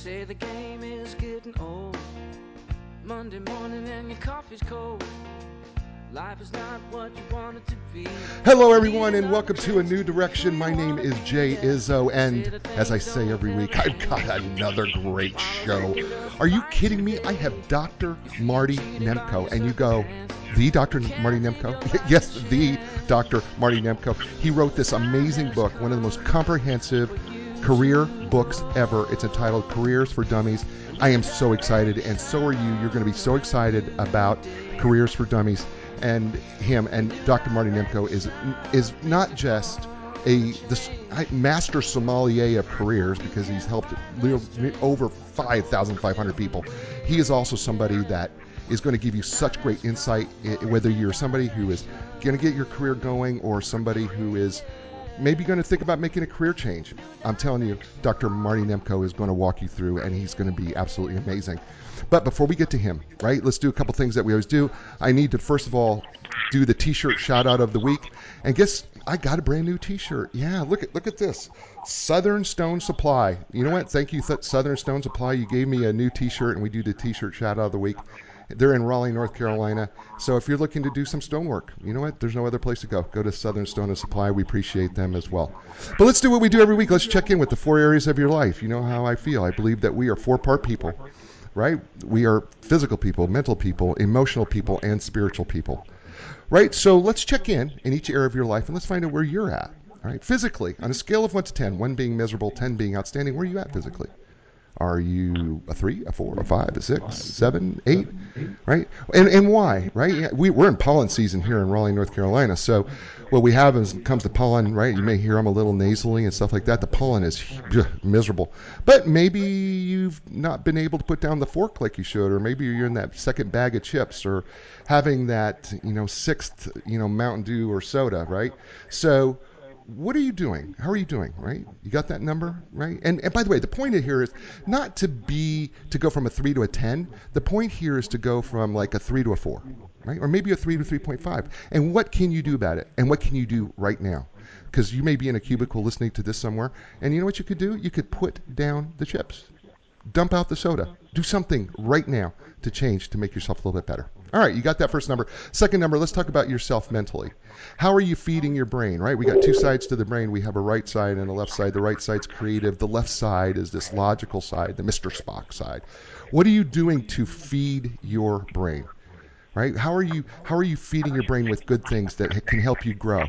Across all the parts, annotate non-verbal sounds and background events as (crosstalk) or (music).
say the game is getting old. Monday morning and your coffee's cold. Life is not what you want it to be. Hello, everyone, and welcome to A New Direction. My name is Jay Izzo, and as I say every week, I've got another great show. Are you kidding me? I have Dr. Marty Nemko, and you go, the Dr. Marty Nemko? (laughs) yes, the Dr. Marty Nemko. He wrote this amazing book, one of the most comprehensive career books ever. It's entitled Careers for Dummies. I am so excited, and so are you. You're going to be so excited about Careers for Dummies and him and Dr. Marty Nemko is is not just a master sommelier of careers because he's helped over 5,500 people. He is also somebody that is going to give you such great insight whether you're somebody who is going to get your career going or somebody who is maybe going to think about making a career change. I'm telling you, Dr. Marty Nemko is going to walk you through, and he's going to be absolutely amazing. But before we get to him, right, let's do a couple things that we always do. I need to, first of all, do the T-shirt shout out of the week, and guess I got a brand new T-shirt. Yeah, look at look at this, Southern Stone Supply. You know what? Thank you, Southern Stone Supply. You gave me a new T-shirt, and we do the T-shirt shout out of the week. They're in Raleigh, North Carolina. So if you're looking to do some stonework, you know what? There's no other place to go. Go to Southern Stone and Supply. We appreciate them as well. But let's do what we do every week. Let's check in with the four areas of your life. You know how I feel. I believe that we are four part people, right? We are physical people, mental people, emotional people, and spiritual people, right? So let's check in in each area of your life and let's find out where you're at. All right, physically, on a scale of 1 to 10, 1 being miserable, 10 being outstanding, where are you at physically? Are you a three, a four, a five, a six, seven, eight? Right? And and why? Right? We we're in pollen season here in Raleigh, North Carolina. So what we have is comes to pollen. Right? You may hear them a little nasally and stuff like that. The pollen is miserable. But maybe you've not been able to put down the fork like you should, or maybe you're in that second bag of chips, or having that you know sixth you know Mountain Dew or soda. Right? So what are you doing? How are you doing? Right? You got that number, right? And, and by the way, the point here is not to be to go from a three to a ten. The point here is to go from like a three to a four, right? Or maybe a three to three point five. And what can you do about it? And what can you do right now? Because you may be in a cubicle listening to this somewhere, and you know what you could do? You could put down the chips, dump out the soda, do something right now to change to make yourself a little bit better. All right, you got that first number. Second number, let's talk about yourself mentally. How are you feeding your brain, right? We got two sides to the brain. We have a right side and a left side. The right side's creative. The left side is this logical side, the Mr. Spock side. What are you doing to feed your brain? Right? How are you how are you feeding your brain with good things that can help you grow?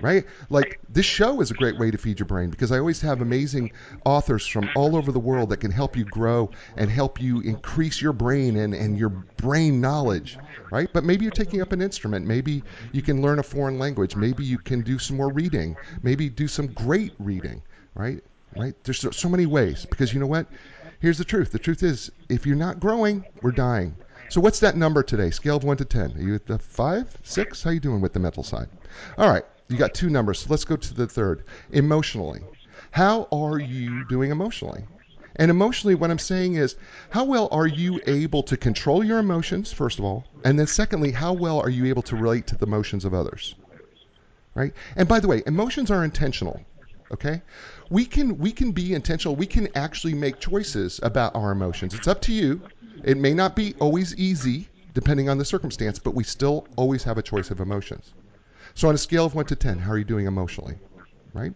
Right? Like this show is a great way to feed your brain because I always have amazing authors from all over the world that can help you grow and help you increase your brain and, and your brain knowledge, right? But maybe you're taking up an instrument. Maybe you can learn a foreign language. Maybe you can do some more reading. Maybe do some great reading, right? Right? There's so, so many ways because you know what? Here's the truth. The truth is, if you're not growing, we're dying. So what's that number today? Scale of one to ten. Are you at the five, six? How you doing with the mental side? All right. You got two numbers. So let's go to the third. Emotionally. How are you doing emotionally? And emotionally, what I'm saying is, how well are you able to control your emotions, first of all? And then, secondly, how well are you able to relate to the emotions of others? Right? And by the way, emotions are intentional. Okay? We can we can be intentional. We can actually make choices about our emotions. It's up to you. It may not be always easy depending on the circumstance, but we still always have a choice of emotions. So on a scale of 1 to 10, how are you doing emotionally? Right?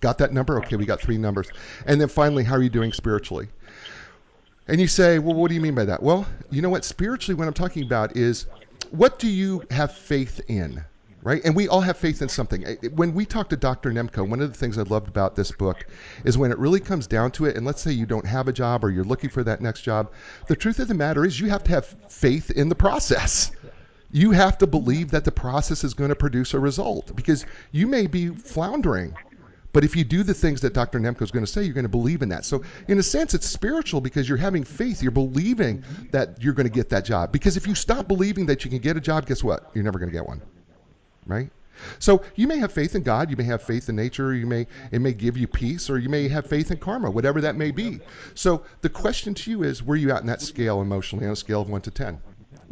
Got that number? Okay, we got three numbers. And then finally, how are you doing spiritually? And you say, well, what do you mean by that? Well, you know what? Spiritually, what I'm talking about is what do you have faith in? Right? And we all have faith in something. When we talk to Dr. Nemko, one of the things I loved about this book is when it really comes down to it, and let's say you don't have a job or you're looking for that next job, the truth of the matter is you have to have faith in the process you have to believe that the process is going to produce a result because you may be floundering. But if you do the things that Dr. Nemko is going to say, you're going to believe in that. So, in a sense, it's spiritual because you're having faith. You're believing that you're going to get that job. Because if you stop believing that you can get a job, guess what? You're never going to get one. Right? So you may have faith in God, you may have faith in nature, you may it may give you peace, or you may have faith in karma, whatever that may be. So the question to you is, where are you at in that scale emotionally on a scale of one to ten?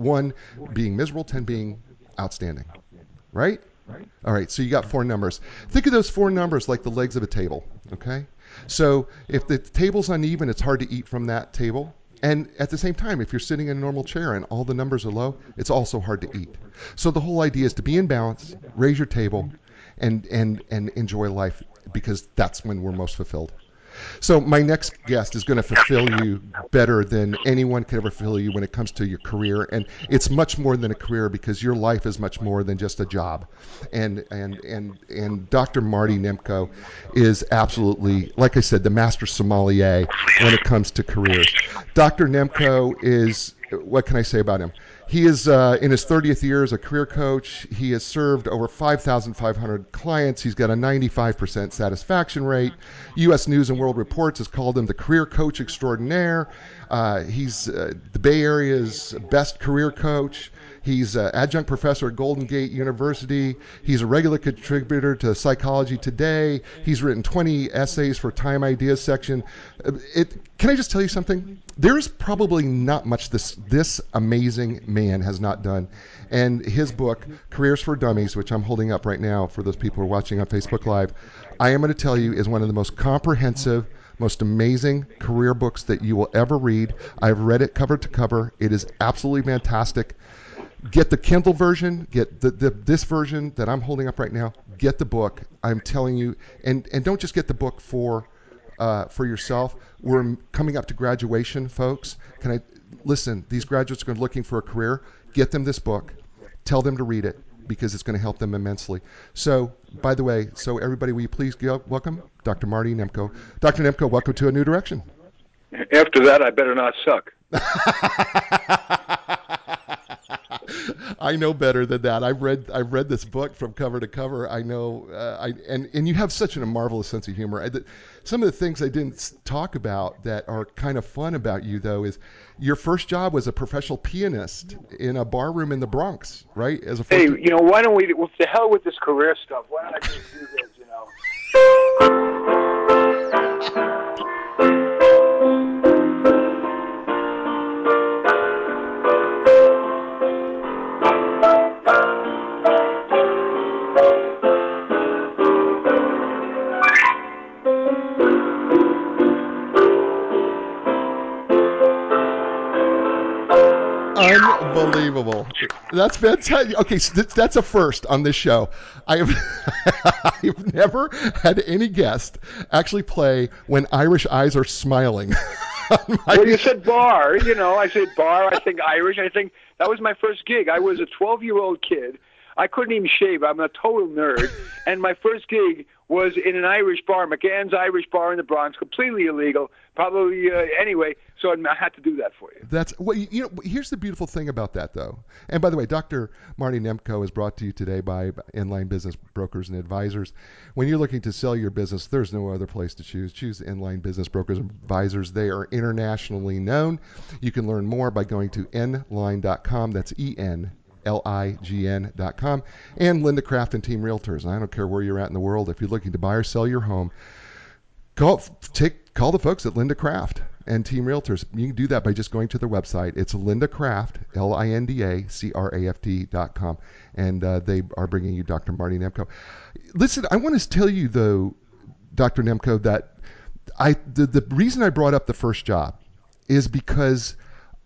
One being miserable, 10 being outstanding. Right? All right, so you got four numbers. Think of those four numbers like the legs of a table, okay? So if the table's uneven, it's hard to eat from that table. And at the same time, if you're sitting in a normal chair and all the numbers are low, it's also hard to eat. So the whole idea is to be in balance, raise your table, and and and enjoy life because that's when we're most fulfilled. So my next guest is going to fulfill you better than anyone could ever fulfill you when it comes to your career, and it's much more than a career because your life is much more than just a job. And and and and Dr. Marty Nemko is absolutely, like I said, the master sommelier when it comes to careers. Dr. Nemko is what can I say about him? He is uh, in his 30th year as a career coach. He has served over 5,500 clients. He's got a 95% satisfaction rate. U.S. News and World Reports has called him the career coach extraordinaire. Uh, he's uh, the Bay Area's best career coach. He's an adjunct professor at Golden Gate University. He's a regular contributor to Psychology Today. He's written 20 essays for Time Ideas section. Uh, it, can I just tell you something? There's probably not much this this amazing man has not done. And his book, Careers for Dummies, which I'm holding up right now for those people who are watching on Facebook Live, I am going to tell you is one of the most comprehensive most amazing career books that you will ever read. I've read it cover to cover. It is absolutely fantastic get the Kindle version, get the, the this version that I'm holding up right now. Get the book. I'm telling you, and and don't just get the book for uh, for yourself. We're coming up to graduation, folks. Can I listen? These graduates are looking for a career. Get them this book. Tell them to read it because it's going to help them immensely. So, by the way, so everybody, will you please welcome Dr. Marty Nemko. Dr. Nemko, welcome to A New Direction. After that, I better not suck. (laughs) (laughs) I know better than that. I've read I've read this book from cover to cover. I know, uh, I and and you have such a marvelous sense of humor. I, the, some of the things I didn't talk about that are kind of fun about you though is your first job was a professional pianist in a bar room in the Bronx, right? As a hey, you know, why don't we? Well, the hell with this career stuff. Why don't I just do this? You know. Unbelievable. That's fantastic. Okay, so that's a first on this show. I have (laughs) I've never had any guest actually play when Irish eyes are smiling. (laughs) well, you said bar. You know, I said bar. I think Irish. I think that was my first gig. I was a 12 year old kid. I couldn't even shave. I'm a total nerd. and my first gig was in an Irish bar, McGann's Irish Bar in the Bronx, completely illegal. Probably uh, anyway. So I had to do that for you. That's well, you know. Here's the beautiful thing about that, though. And by the way, Dr. Marty Nemko is brought to you today by Enlign Business Brokers and Advisors. When you're looking to sell your business, there's no other place to choose. Choose Enlign Business Brokers and Advisors. They are internationally known. You can learn more by going to enlign.com. That's E N L-I-G-N.com, and Linda Craft and Team Realtors. And I don't care where you're at in the world. If you're looking to buy or sell your home, go take call the folks at Linda Craft and Team Realtors. You can do that by just going to their website. It's Linda Craft, L-I-N-D-A-C-R-A-F-T dot com, and uh, they are bringing you Dr. Marty Nemko. Listen, I want to tell you though, Dr. Nemko, that I the, the reason I brought up the first job is because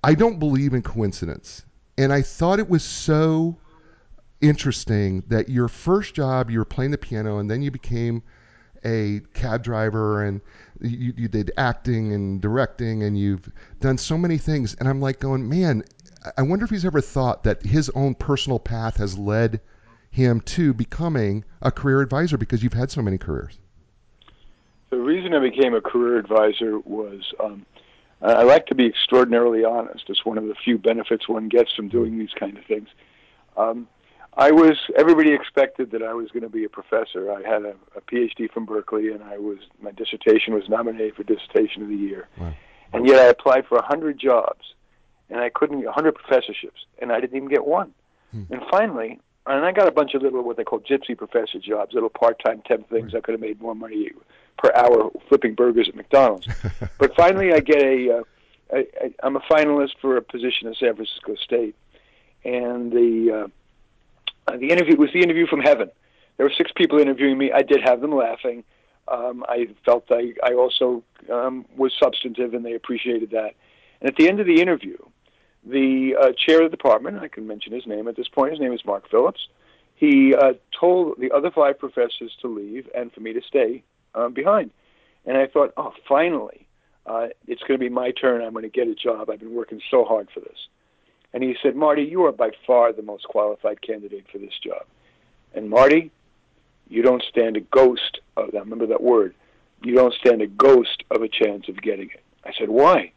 I don't believe in coincidence. And I thought it was so interesting that your first job, you were playing the piano, and then you became a cab driver, and you, you did acting and directing, and you've done so many things. And I'm like going, man, I wonder if he's ever thought that his own personal path has led him to becoming a career advisor because you've had so many careers. The reason I became a career advisor was um, I like to be extraordinarily honest. It's one of the few benefits one gets from doing these kind of things. Um, I was everybody expected that I was going to be a professor. I had a, a PhD from Berkeley, and I was my dissertation was nominated for dissertation of the year. Wow. And yet I applied for a hundred jobs, and I couldn't get a hundred professorships, and I didn't even get one. Hmm. And finally, and I got a bunch of little what they call gypsy professor jobs, little part-time temp things. Right. I could have made more money per hour flipping burgers at McDonald's. (laughs) but finally, I get a, uh, I, I, I'm a finalist for a position at San Francisco State, and the uh, the interview was the interview from heaven. There were six people interviewing me. I did have them laughing. Um, I felt I, I also um, was substantive, and they appreciated that. And at the end of the interview, the uh, chair of the department, I can mention his name at this point, his name is Mark Phillips, he uh, told the other five professors to leave and for me to stay um, behind. And I thought, oh, finally, uh, it's going to be my turn. I'm going to get a job. I've been working so hard for this. And he said, Marty, you are by far the most qualified candidate for this job. And Marty, you don't stand a ghost of that. Remember that word. You don't stand a ghost of a chance of getting it. I said, why?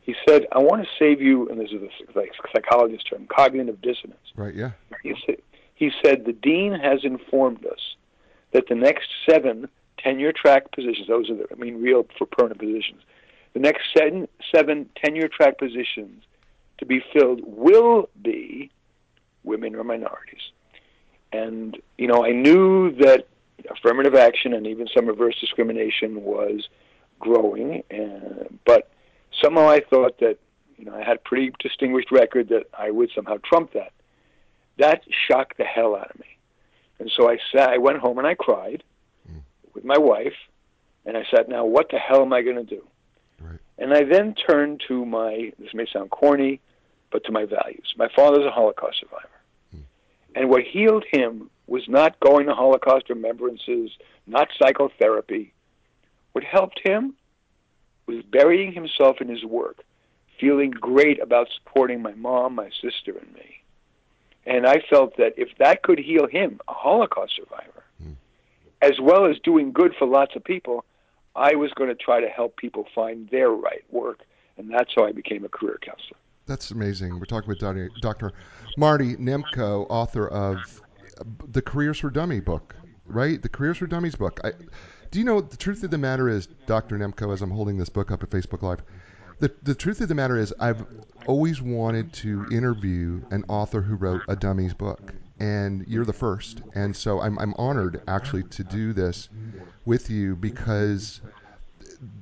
He said, I want to save you, and this is a like, psychologist term, cognitive dissonance. Right, yeah. He said, he said, the dean has informed us that the next seven tenure track positions, those are the, I mean, real for permanent positions, the next seven, seven tenure track positions to be filled will be women or minorities. And, you know, I knew that affirmative action and even some reverse discrimination was growing, and, but somehow I thought that, you know, I had a pretty distinguished record that I would somehow trump that. That shocked the hell out of me. And so I sat, I went home and I cried mm. with my wife, and I said, now what the hell am I going to do? Right. And I then turned to my, this may sound corny, but to my values. My father's a Holocaust survivor. Mm. And what healed him was not going to Holocaust remembrances, not psychotherapy. What helped him was burying himself in his work, feeling great about supporting my mom, my sister, and me. And I felt that if that could heal him, a Holocaust survivor, mm. as well as doing good for lots of people, I was going to try to help people find their right work. And that's how I became a career counselor. That's amazing. We're talking with Dr. Marty Nemko, author of the Careers for Dummy book, right? The Careers for Dummies book. I, do you know the truth of the matter is, Dr. Nemko, as I'm holding this book up at Facebook Live, the, the truth of the matter is, I've always wanted to interview an author who wrote a dummies book, and you're the first. And so I'm, I'm honored actually to do this with you because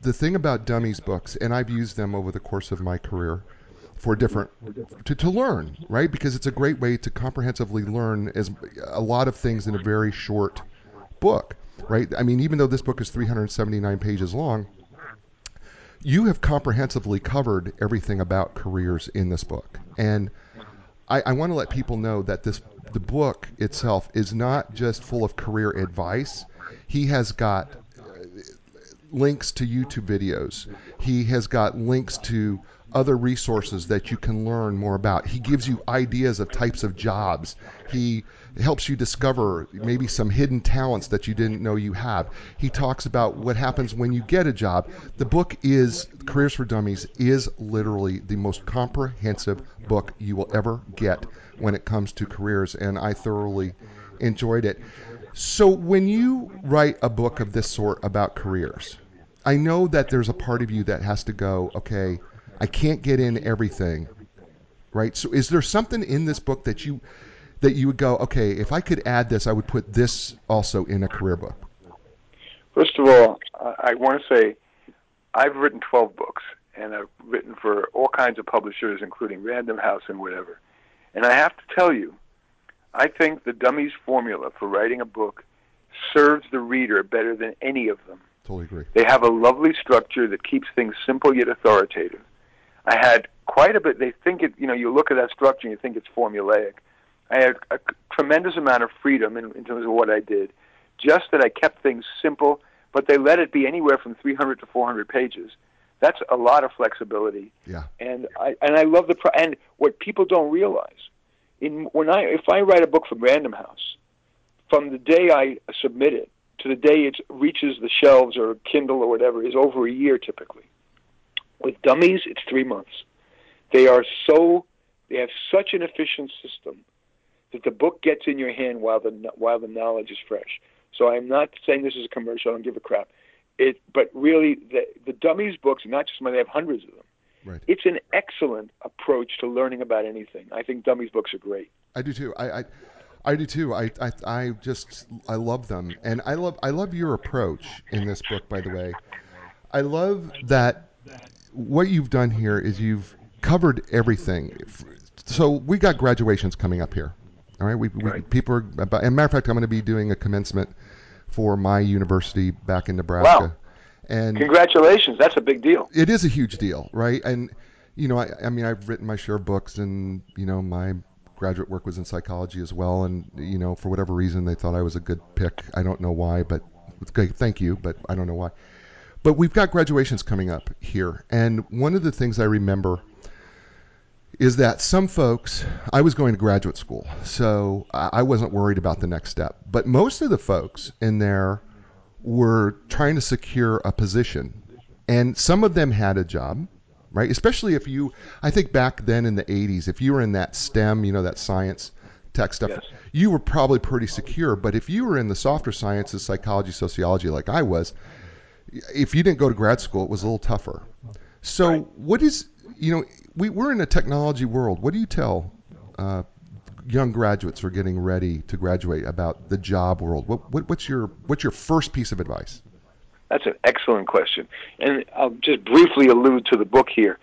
the thing about dummies books, and I've used them over the course of my career for different to, to learn, right? Because it's a great way to comprehensively learn as a lot of things in a very short book, right? I mean, even though this book is 379 pages long, you have comprehensively covered everything about careers in this book, and I, I want to let people know that this the book itself is not just full of career advice. He has got uh, links to YouTube videos. He has got links to other resources that you can learn more about. He gives you ideas of types of jobs. He helps you discover maybe some hidden talents that you didn't know you have. He talks about what happens when you get a job. The book is Careers for Dummies is literally the most comprehensive book you will ever get when it comes to careers and I thoroughly enjoyed it. So when you write a book of this sort about careers, I know that there's a part of you that has to go, okay, I can't get in everything, right? So is there something in this book that you that you would go, okay, if I could add this, I would put this also in a career book? First of all, I want to say I've written 12 books, and I've written for all kinds of publishers, including Random House and whatever. And I have to tell you, I think the Dummies formula for writing a book serves the reader better than any of them. Totally agree. They have a lovely structure that keeps things simple yet authoritative. I had quite a bit. They think it. You know, you look at that structure and you think it's formulaic. I had a tremendous amount of freedom in, in terms of what I did. Just that I kept things simple, but they let it be anywhere from 300 to 400 pages. That's a lot of flexibility. Yeah. And I and I love the pro- and what people don't realize in when I if I write a book for Random House, from the day I submit it to the day it reaches the shelves or Kindle or whatever is over a year typically. With dummies, it's three months. They are so they have such an efficient system that the book gets in your hand while the while the knowledge is fresh. So I'm not saying this is a commercial. I don't give a crap. It, but really, the the dummies books, not just when they have hundreds of them. Right. It's an excellent approach to learning about anything. I think dummies books are great. I do too. I, I I do too. I, I, I just I love them, and I love I love your approach in this book. By the way, I love that what you've done here is you've covered everything. So we got graduations coming up here. All right, we, we right. people are. About, and matter of fact, I'm going to be doing a commencement for my university back in Nebraska. Wow. And congratulations, that's a big deal. It is a huge deal, right? And you know, I, I mean, I've written my share of books, and you know, my graduate work was in psychology as well. And you know, for whatever reason, they thought I was a good pick. I don't know why, but thank you, but I don't know why. But we've got graduations coming up here, and one of the things I remember is that some folks, I was going to graduate school, so I wasn't worried about the next step. But most of the folks in there were trying to secure a position, and some of them had a job, right? Especially if you, I think back then in the 80s, if you were in that STEM, you know, that science, tech stuff, yes. you were probably pretty secure. But if you were in the softer sciences, psychology, sociology, like I was, if you didn't go to grad school, it was a little tougher. So, right. what is, you know, we, we're in a technology world. What do you tell uh, young graduates who are getting ready to graduate about the job world? What, what, what's your what's your first piece of advice? That's an excellent question, and I'll just briefly allude to the book here,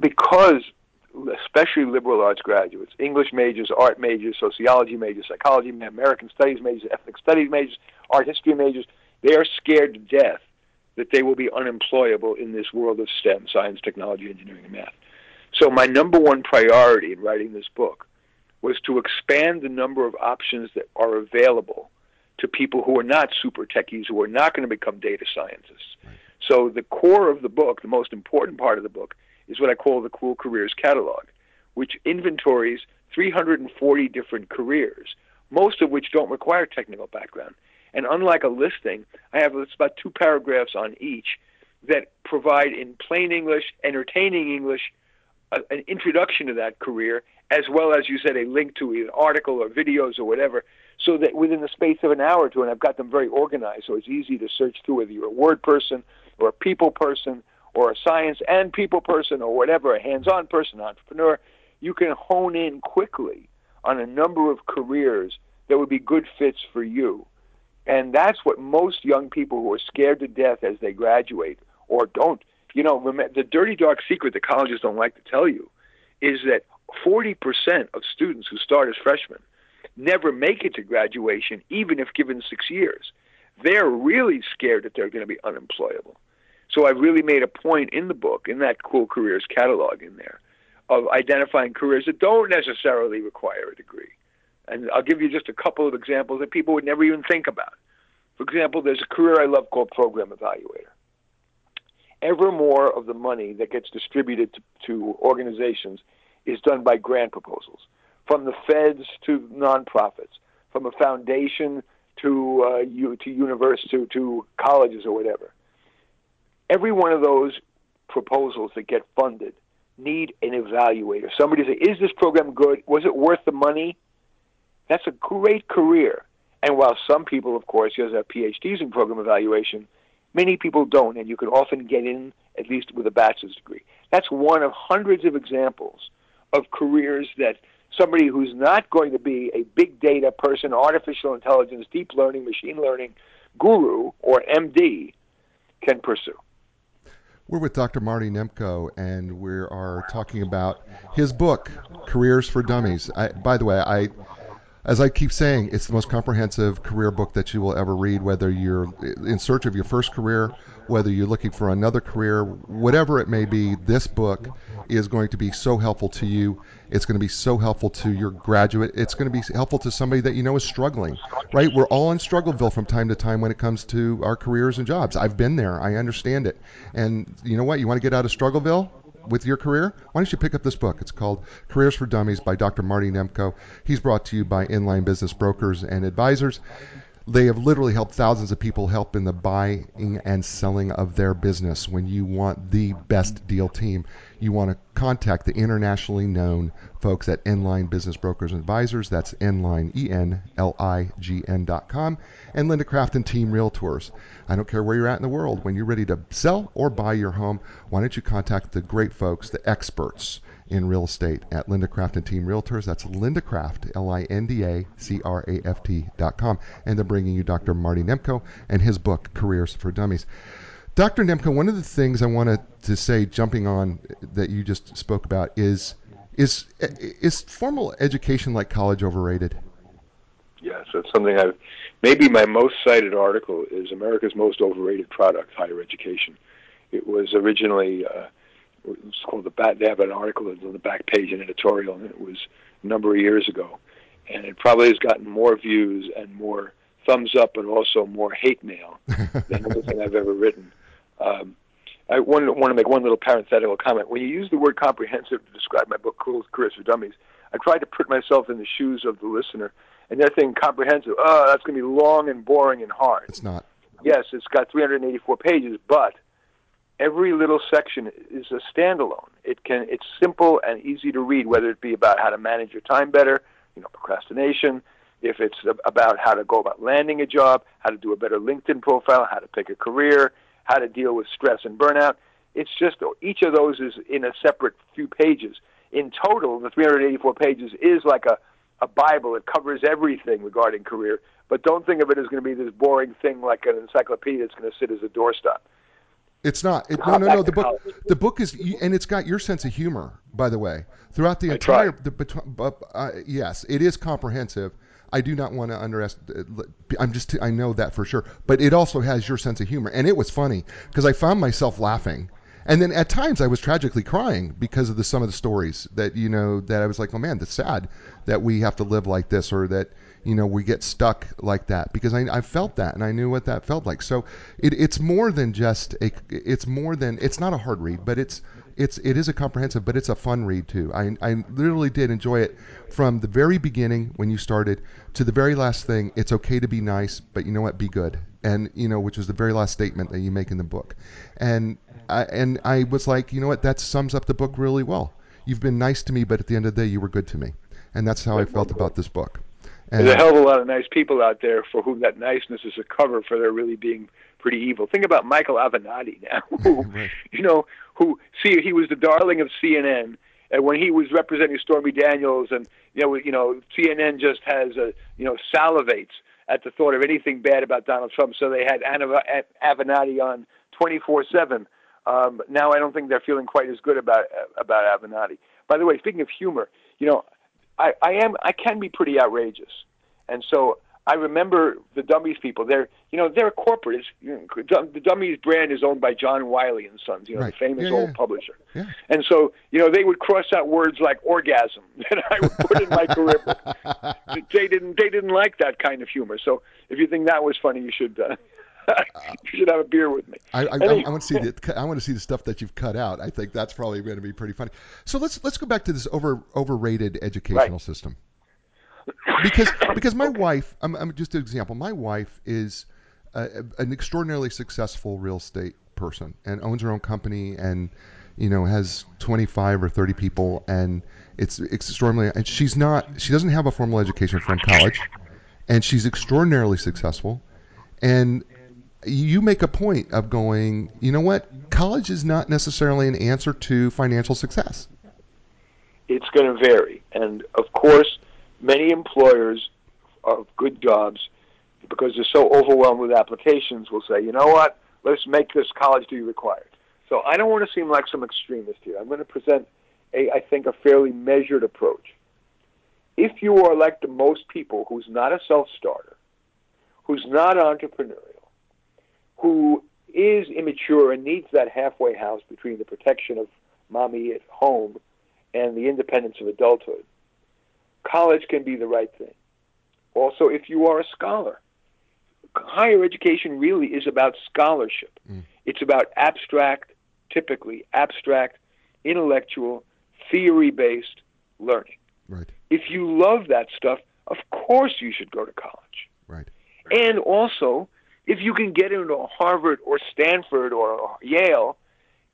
because especially liberal arts graduates, English majors, art majors, sociology majors, psychology, majors, American studies majors, ethnic studies majors, art history majors, they are scared to death that they will be unemployable in this world of STEM, science, technology, engineering, and math. So my number one priority in writing this book was to expand the number of options that are available to people who are not super techies, who are not going to become data scientists. Right. So the core of the book, the most important part of the book, is what I call the Cool Careers Catalog, which inventories 340 different careers, most of which don't require technical background. And unlike a listing, I have it's about two paragraphs on each that provide in plain English, entertaining English, a, an introduction to that career, as well as you said, a link to an article or videos or whatever, so that within the space of an hour or two, and I've got them very organized, so it's easy to search through whether you're a word person or a people person or a science and people person or whatever, a hands-on person, entrepreneur, you can hone in quickly on a number of careers that would be good fits for you. And that's what most young people who are scared to death as they graduate or don't you know, the dirty dark secret that colleges don't like to tell you is that 40% of students who start as freshmen never make it to graduation, even if given six years. They're really scared that they're going to be unemployable. So I really made a point in the book, in that Cool Careers catalog in there, of identifying careers that don't necessarily require a degree. And I'll give you just a couple of examples that people would never even think about. For example, there's a career I love called program evaluator ever more of the money that gets distributed to, to organizations is done by grant proposals, from the feds to nonprofits, from a foundation to uh, you, to universities to, to colleges or whatever. Every one of those proposals that get funded need an evaluator. Somebody say, "Is this program good? Was it worth the money?" That's a great career. And while some people, of course, yes, have PhDs in program evaluation, Many people don't, and you can often get in at least with a bachelor's degree. That's one of hundreds of examples of careers that somebody who's not going to be a big data person, artificial intelligence, deep learning, machine learning guru or MD can pursue. We're with Dr. Marty Nemko, and we are talking about his book, Careers for Dummies. I, by the way, I as I keep saying, it's the most comprehensive career book that you will ever read, whether you're in search of your first career, whether you're looking for another career, whatever it may be, this book is going to be so helpful to you. It's going to be so helpful to your graduate. It's going to be helpful to somebody that you know is struggling, right? We're all in struggleville from time to time when it comes to our careers and jobs. I've been there. I understand it. And you know what? You want to get out of struggleville? With your career, why don't you pick up this book? It's called Careers for Dummies by Dr. Marty Nemko. He's brought to you by Enlign Business Brokers and Advisors. They have literally helped thousands of people help in the buying and selling of their business. When you want the best deal team, you want to contact the internationally known folks at Enlign Business Brokers and Advisors. That's Enlign, E N L I G N dot com. And Linda Craft and Team Realtors. I don't care where you're at in the world. When you're ready to sell or buy your home, why don't you contact the great folks, the experts in real estate at Linda Craft and Team Realtors. That's Linda Craft, L I N D A C R A F T dot com. And they're bringing you Dr. Marty Nemko and his book, Careers for Dummies. Dr. Nemko, one of the things I wanted to say, jumping on that you just spoke about, is is is formal education like college overrated? Yes, that's something I've. Maybe my most cited article is America's most overrated product, higher education. It was originally uh, it was called the back. They have an article on the back page, an editorial, and it was a number of years ago, and it probably has gotten more views and more thumbs up, but also more hate mail (laughs) than anything I've ever written. Um, I want, to, want to make one little parenthetical comment. When you use the word comprehensive to describe my book, Cool Careers for Dummies, I tried to put myself in the shoes of the listener, and they're thinking comprehensive. Oh, that's going to be long and boring and hard. It's not. Yes, it's got 384 pages, but every little section is a standalone. It can it's simple and easy to read, whether it be about how to manage your time better, you know, procrastination, if it's about how to go about landing a job, how to do a better LinkedIn profile, how to pick a career, how to deal with stress and burnout. It's just each of those is in a separate few pages. In total, the 384 pages is like a, a Bible. It covers everything regarding career. But don't think of it as going to be this boring thing like an encyclopedia that's going to sit as a doorstop. It's not. It, no, no, no. The book, the book is, and it's got your sense of humor, by the way, throughout the entire. The, uh, yes, it is comprehensive. I do not want to underestimate. I'm just. I know that for sure. But it also has your sense of humor, and it was funny because I found myself laughing, and then at times I was tragically crying because of the some of the stories that you know that I was like, oh man, that's sad that we have to live like this, or that you know we get stuck like that because I, I felt that and I knew what that felt like. So it, it's more than just a. It's more than. It's not a hard read, but it's it's it is a comprehensive, but it's a fun read too. I I literally did enjoy it from the very beginning when you started to the very last thing. It's okay to be nice, but you know what? Be good, and you know which was the very last statement that you make in the book, and I, and I was like, you know what? That sums up the book really well. You've been nice to me, but at the end of the day, you were good to me, and that's how I felt about this book. And There's a hell of a lot of nice people out there for whom that niceness is a cover for their really being pretty evil. Think about Michael Avenatti now, (laughs) who, right. you know, who see he was the darling of CNN, and when he was representing Stormy Daniels, and you know, you know, CNN just has a you know salivates at the thought of anything bad about Donald Trump. So they had Avenatti on twenty four seven. Um, now I don't think they're feeling quite as good about about Avenatti. By the way, speaking of humor, you know, I, I am I can be pretty outrageous, and so I remember the Dummies people. They're you know they're a corporate. You know, the Dummies brand is owned by John Wiley and Sons, you know, right. the famous yeah, old yeah. publisher. Yeah. And so you know they would cross out words like orgasm (laughs) that I would put in my career. (laughs) They didn't they didn't like that kind of humor. So if you think that was funny, you should. Uh, (laughs) you should have a beer with me. I, I, I, want to see the I want to see the stuff that you've cut out. I think that's probably going to be pretty funny. So let's let's go back to this over overrated educational right. system. Because because my okay. wife, I'm, I'm, just an example. My wife is a, an extraordinarily successful real estate person and owns her own company and you know has 25 or 30 people and it's extraordinarily and she's not she doesn't have a formal education from college and she's extraordinarily successful and you make a point of going, you know what? College is not necessarily an answer to financial success. It's going to vary. And of course, many employers of good jobs, because they're so overwhelmed with applications, will say, you know what? Let's make this college degree required. So I don't want to seem like some extremist here. I'm going to present, a, I think, a fairly measured approach. If you are like the most people who's not a self starter, who's not entrepreneurial, who is immature and needs that halfway house between the protection of mommy at home and the independence of adulthood, college can be the right thing. Also, if you are a scholar, higher education really is about scholarship. Mm. It's about abstract, typically abstract, intellectual, theory based learning. Right. If you love that stuff, of course you should go to college. Right. And also, if you can get into Harvard or Stanford or Yale,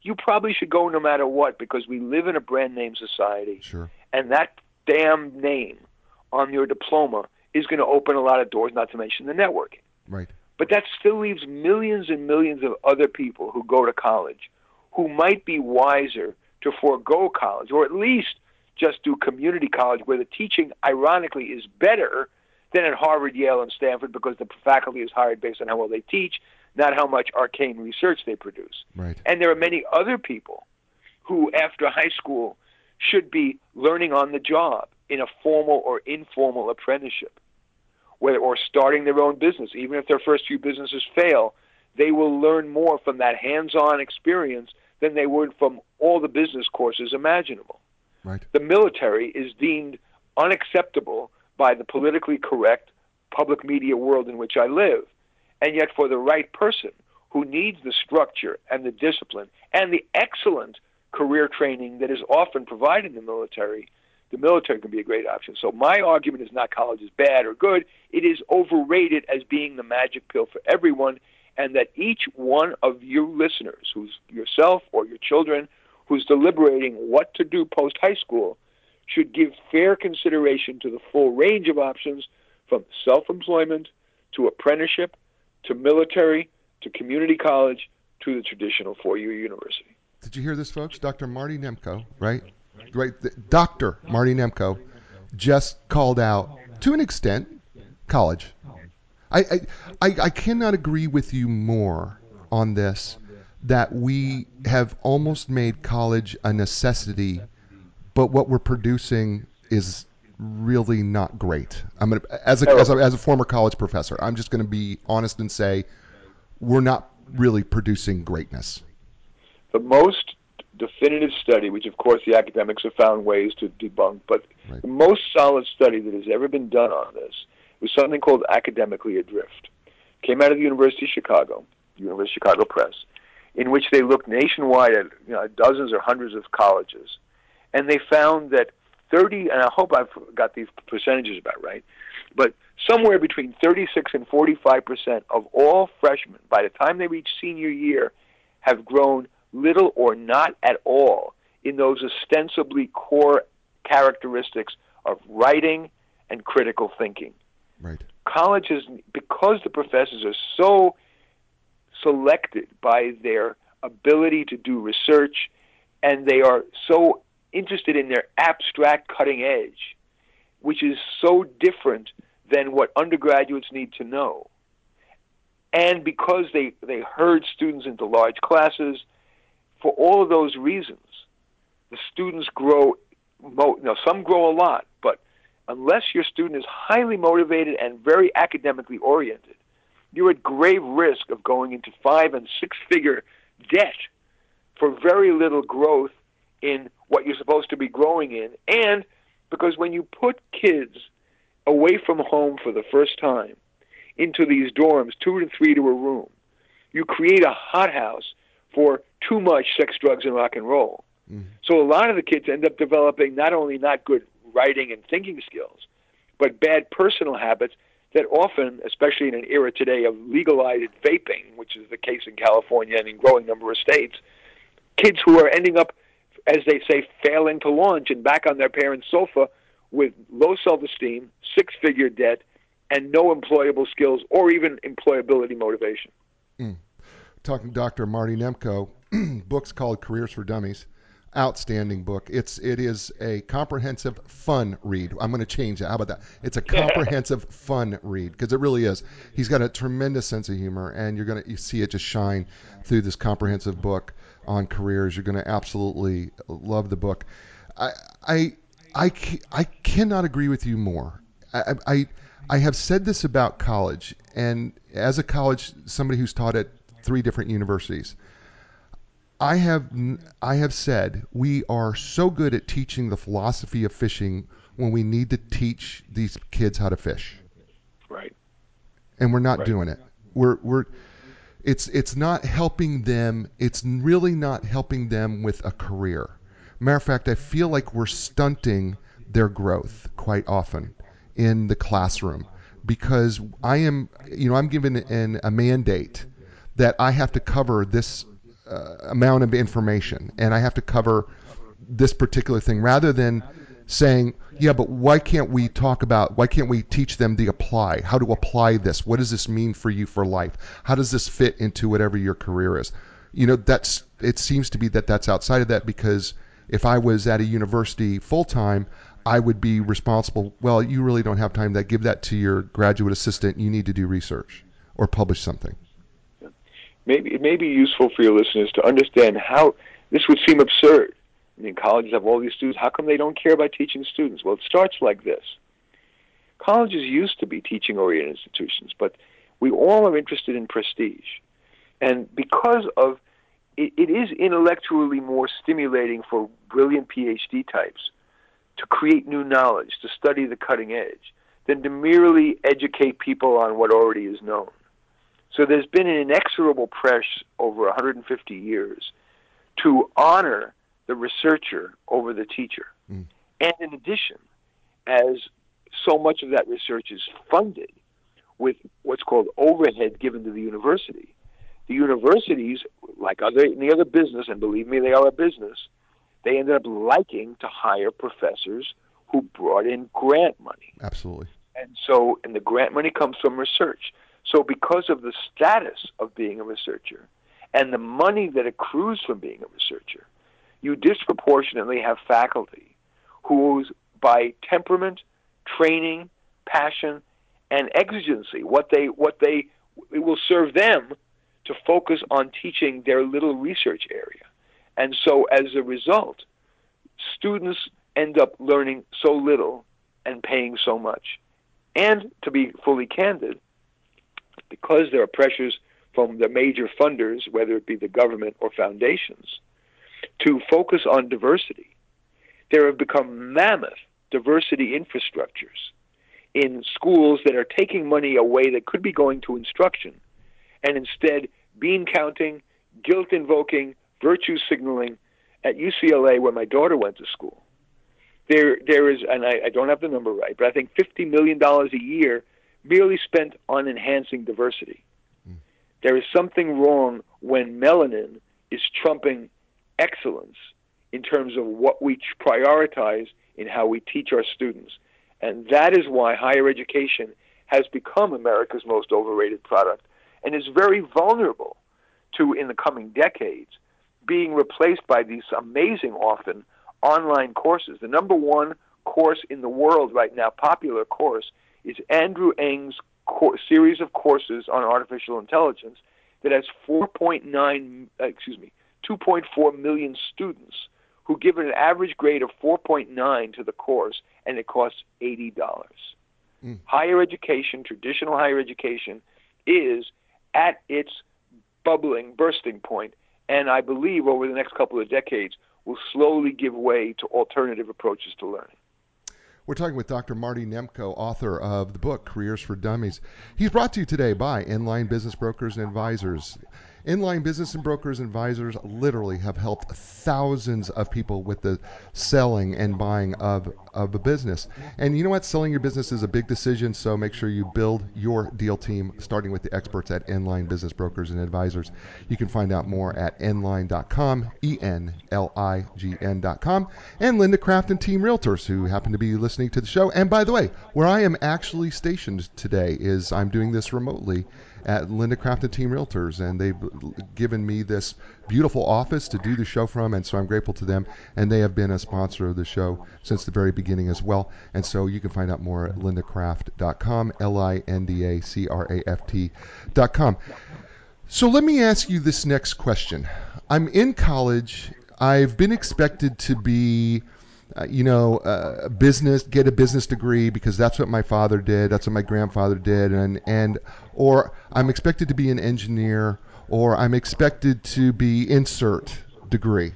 you probably should go no matter what because we live in a brand name society. Sure. And that damn name on your diploma is going to open a lot of doors, not to mention the networking. Right. But that still leaves millions and millions of other people who go to college who might be wiser to forego college or at least just do community college where the teaching, ironically, is better than at Harvard, Yale, and Stanford because the faculty is hired based on how well they teach, not how much arcane research they produce. Right. And there are many other people who, after high school, should be learning on the job in a formal or informal apprenticeship. whether or starting their own business. Even if their first few businesses fail, they will learn more from that hands-on experience than they would from all the business courses imaginable. Right. The military is deemed unacceptable by the politically correct public media world in which I live. And yet, for the right person who needs the structure and the discipline and the excellent career training that is often provided in the military, the military can be a great option. So, my argument is not college is bad or good, it is overrated as being the magic pill for everyone. And that each one of you listeners, who's yourself or your children, who's deliberating what to do post high school, should give fair consideration to the full range of options from self employment to apprenticeship to military to community college to the traditional four year university. Did you hear this, folks? Dr. Marty Nemko, right? Right. Dr. Marty Nemko just called out, to an extent, college. I, I, I, I cannot agree with you more on this that we have almost made college a necessity, but what we're producing is really not great. I'm gonna, as a, as a, as a former college professor, I'm just going to be honest and say we're not really producing greatness. The most definitive study, which of course the academics have found ways to debunk, but right. the most solid study that has ever been done on this was something called Academically Adrift. Came out of the University of Chicago, University of Chicago Press, in which they looked nationwide at you know, dozens or hundreds of colleges, and they found that 30, and I hope I've got these percentages about right, but somewhere between 36 and 45 percent of all freshmen, by the time they reach senior year, have grown little or not at all in those ostensibly core characteristics of writing and critical thinking. Right. Colleges, because the professors are so selected by their ability to do research and they are so interested in their abstract cutting edge, which is so different than what undergraduates need to know. And because they, they herd students into large classes, for all of those reasons, the students grow. Mo- now, some grow a lot, but unless your student is highly motivated and very academically oriented, you're at grave risk of going into five and six figure debt for very little growth in what you're supposed to be growing in. And because when you put kids away from home for the first time into these dorms, two and three to a room, you create a hothouse for too much sex, drugs, and rock and roll. Mm. So a lot of the kids end up developing not only not good writing and thinking skills, but bad personal habits that often, especially in an era today of legalized vaping, which is the case in California and in growing number of states, kids who are ending up, as they say, failing to launch and back on their parents' sofa with low self-esteem, six-figure debt, and no employable skills or even employability motivation. Mm. Talking to Dr. Marty Nemko, (clears throat) books called Careers for Dummies outstanding book. It's it is a comprehensive fun read. I'm going to change it. How about that? It's a (laughs) comprehensive fun read because it really is. He's got a tremendous sense of humor, and you're going to you see it just shine through this comprehensive book on careers. You're going to absolutely love the book. I I I, I cannot agree with you more. I, I I have said this about college, and as a college somebody who's taught at three different universities I have I have said we are so good at teaching the philosophy of fishing when we need to teach these kids how to fish. Right. And we're not right. doing it. We're we're it's it's not helping them. It's really not helping them with a career. Matter of fact, I feel like we're stunting their growth quite often in the classroom because I am, you know, I'm given an, a mandate that I have to cover this uh, amount of information and I have to cover this particular thing rather than saying, yeah, but why can't we talk about, why can't we teach them the apply, how to apply this? What does this mean for you for life? How does this fit into whatever your career is? You know, that's, it seems to be that that's outside of that because if I was at a university full time, I would be responsible. Well, you really don't have time that. Give that to your graduate assistant. You need to do research or publish something maybe it may be useful for your listeners to understand how this would seem absurd. Mean, colleges have all these students. How come they don't care about teaching students? Well, it starts like this. Colleges used to be teaching oriented institutions, but we all are interested in prestige. And because of it, it is intellectually more stimulating for brilliant PhD types to create new knowledge, to study the cutting edge, than to merely educate people on what already is known. So there's been an inexorable press over 150 years to honor the researcher over the teacher. Mm. And in addition, as so much of that research is funded with what's called overhead given to the university, the universities, like other any other business, and believe me, they are a business, they ended up liking to hire professors who brought in grant money. Absolutely. And so, and the grant money comes from research. So, because of the status of being a researcher and the money that accrues from being a researcher, you disproportionately have faculty whose, by temperament, training, passion, and exigency, what they what they it will serve them to focus on teaching their little research area. And so, as a result, students end up learning so little and paying so much. And to be fully candid, because there are pressures from the major funders, whether it be the government or foundations, to focus on diversity, there have become mammoth diversity infrastructures in schools that are taking money away that could be going to instruction and instead bean counting, guilt invoking, virtue signaling at UCLA where my daughter went to school. There, there is, and I, I don't have the number right, but I think $50 million a year merely spent on enhancing diversity. Mm. There is something wrong when melanin is trumping excellence in terms of what we prioritize in how we teach our students. And that is why higher education has become America's most overrated product and is very vulnerable to, in the coming decades, being replaced by these amazing, often online courses. The number one course in the world right now, popular course, is Andrew Ng's series of courses on artificial intelligence that has 4.9, uh, excuse me, 2.4 million students who give it an average grade of 4.9 to the course, and it costs $80. Mm. Higher education, traditional higher education, is at its bubbling, bursting point, and I believe over the next couple of decades will slowly give way to alternative approaches to learning. We're talking with Dr. Marty Nemko, author of the book Careers for Dummies. He's brought to you today by Enlign Business Brokers and Advisors. Enlign Business and Brokers and Advisors literally have helped thousands of people with the selling and buying of, of a business. And you know what? Selling your business is a big decision, so make sure you build your deal team, starting with the experts at Enlign Business Brokers and Advisors. You can find out more at enlign.com, E N L I G N.com, and Linda Craft and Team Realtors, who happen to be listening to the show. And by the way, where I am actually stationed today is I'm doing this remotely at Linda Craft and Team Realtors, and they've given me this beautiful office to do the show from, and so I'm grateful to them. And they have been a sponsor of the show since the very beginning as well. And so you can find out more at lindacraft.com, L I N D A C R A F T.com. So let me ask you this next question. I'm in college. I've been expected to be uh, you know, uh, business, get a business degree because that's what my father did, that's what my grandfather did, and and or I'm expected to be an engineer, or I'm expected to be insert degree,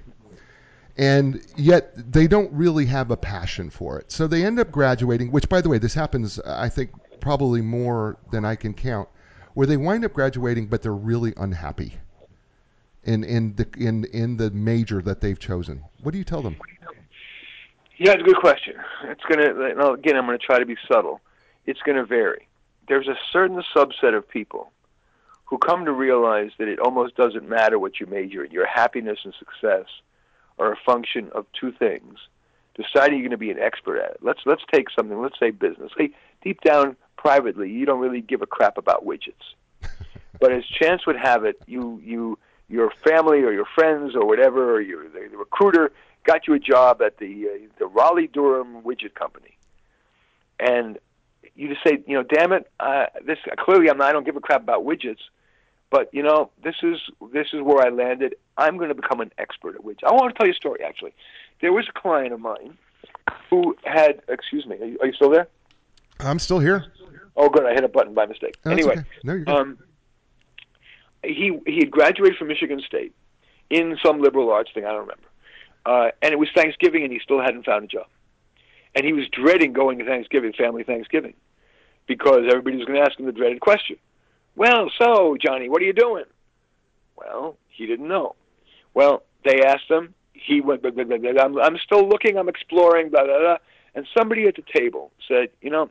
and yet they don't really have a passion for it. So they end up graduating. Which, by the way, this happens, I think, probably more than I can count, where they wind up graduating, but they're really unhappy in in the in in the major that they've chosen. What do you tell them? Yeah, it's a good question. It's gonna again. I'm gonna try to be subtle. It's gonna vary. There's a certain subset of people who come to realize that it almost doesn't matter what you major in. Your happiness and success are a function of two things: deciding you're going to be an expert at it. Let's let's take something. Let's say business. Hey, deep down, privately, you don't really give a crap about widgets. (laughs) but as chance would have it, you you your family or your friends or whatever, or your the, the recruiter got you a job at the uh, the Raleigh Durham Widget Company, and you just say, you know, damn it, uh, this clearly I'm not, I don't give a crap about widgets, but you know, this is this is where I landed. I'm going to become an expert at widgets. I want to tell you a story. Actually, there was a client of mine who had, excuse me, are you, are you still there? I'm still here. Oh, good. I hit a button by mistake. No, anyway, okay. No, you're good. um, he he had graduated from Michigan State in some liberal arts thing. I don't remember. Uh, and it was Thanksgiving, and he still hadn't found a job. And he was dreading going to Thanksgiving, family Thanksgiving, because everybody was going to ask him the dreaded question. Well, so Johnny, what are you doing? Well, he didn't know. Well, they asked him. He went. Blah, blah, blah, blah, I'm, I'm still looking. I'm exploring. Blah blah blah. And somebody at the table said, you know,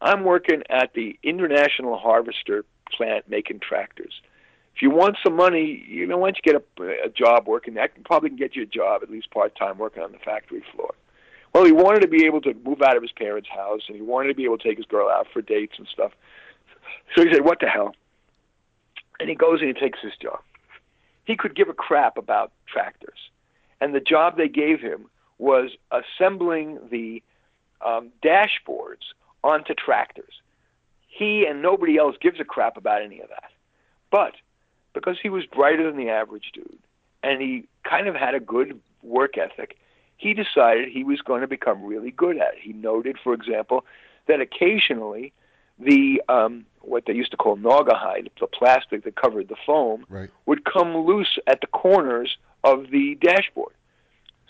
I'm working at the International Harvester plant making tractors. If you want some money, you know, why don't you get a, a job working? I can probably get you a job, at least part time, working on the factory floor. Well, he wanted to be able to move out of his parents' house, and he wanted to be able to take his girl out for dates and stuff. So he said, "What the hell?" And he goes and he takes this job. He could give a crap about tractors, and the job they gave him was assembling the um, dashboards onto tractors. He and nobody else gives a crap about any of that. But because he was brighter than the average dude and he kind of had a good work ethic, he decided he was going to become really good at it. He noted, for example, that occasionally the um, what they used to call naugahyde, the plastic that covered the foam, right. would come loose at the corners of the dashboard.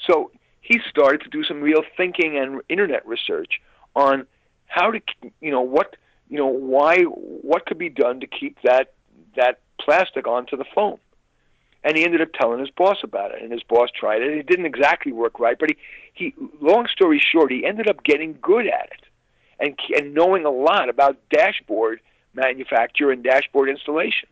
So he started to do some real thinking and internet research on how to, you know, what, you know, why, what could be done to keep that that plastic onto the foam. And he ended up telling his boss about it, and his boss tried it. It didn't exactly work right, but he, he long story short, he ended up getting good at it, and and knowing a lot about dashboard manufacture and dashboard installation.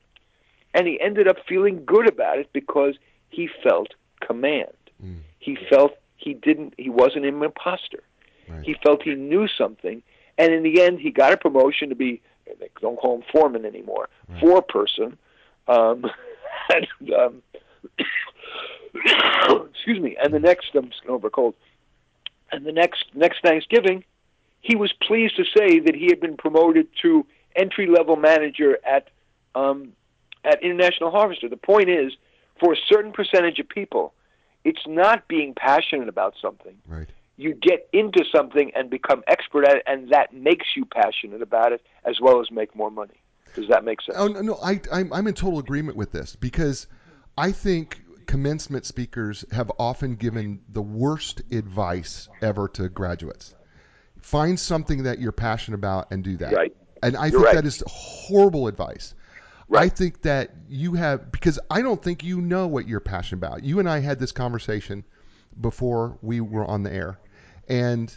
And he ended up feeling good about it because he felt command. Mm. He felt he didn't he wasn't an imposter. Right. He felt he knew something, and in the end, he got a promotion to be they don't call him foreman anymore, Right. foreperson. Um, (laughs) and, um, (coughs) excuse me. And the next, I'm just over cold. And the next next Thanksgiving, he was pleased to say that he had been promoted to entry level manager at um, at International Harvester. The point is, for a certain percentage of people, it's not being passionate about something. Right. You get into something and become expert at it, and that makes you passionate about it as well as make more money. Does that make sense? Oh no, no I, I'm I'm in total agreement with this because I think commencement speakers have often given the worst advice ever to graduates. Find something that you're passionate about and do that. Right. And I You're think right. that is horrible advice. I think that you have because I don't think you know what you're passionate about. You and I had this conversation before we were on the air, and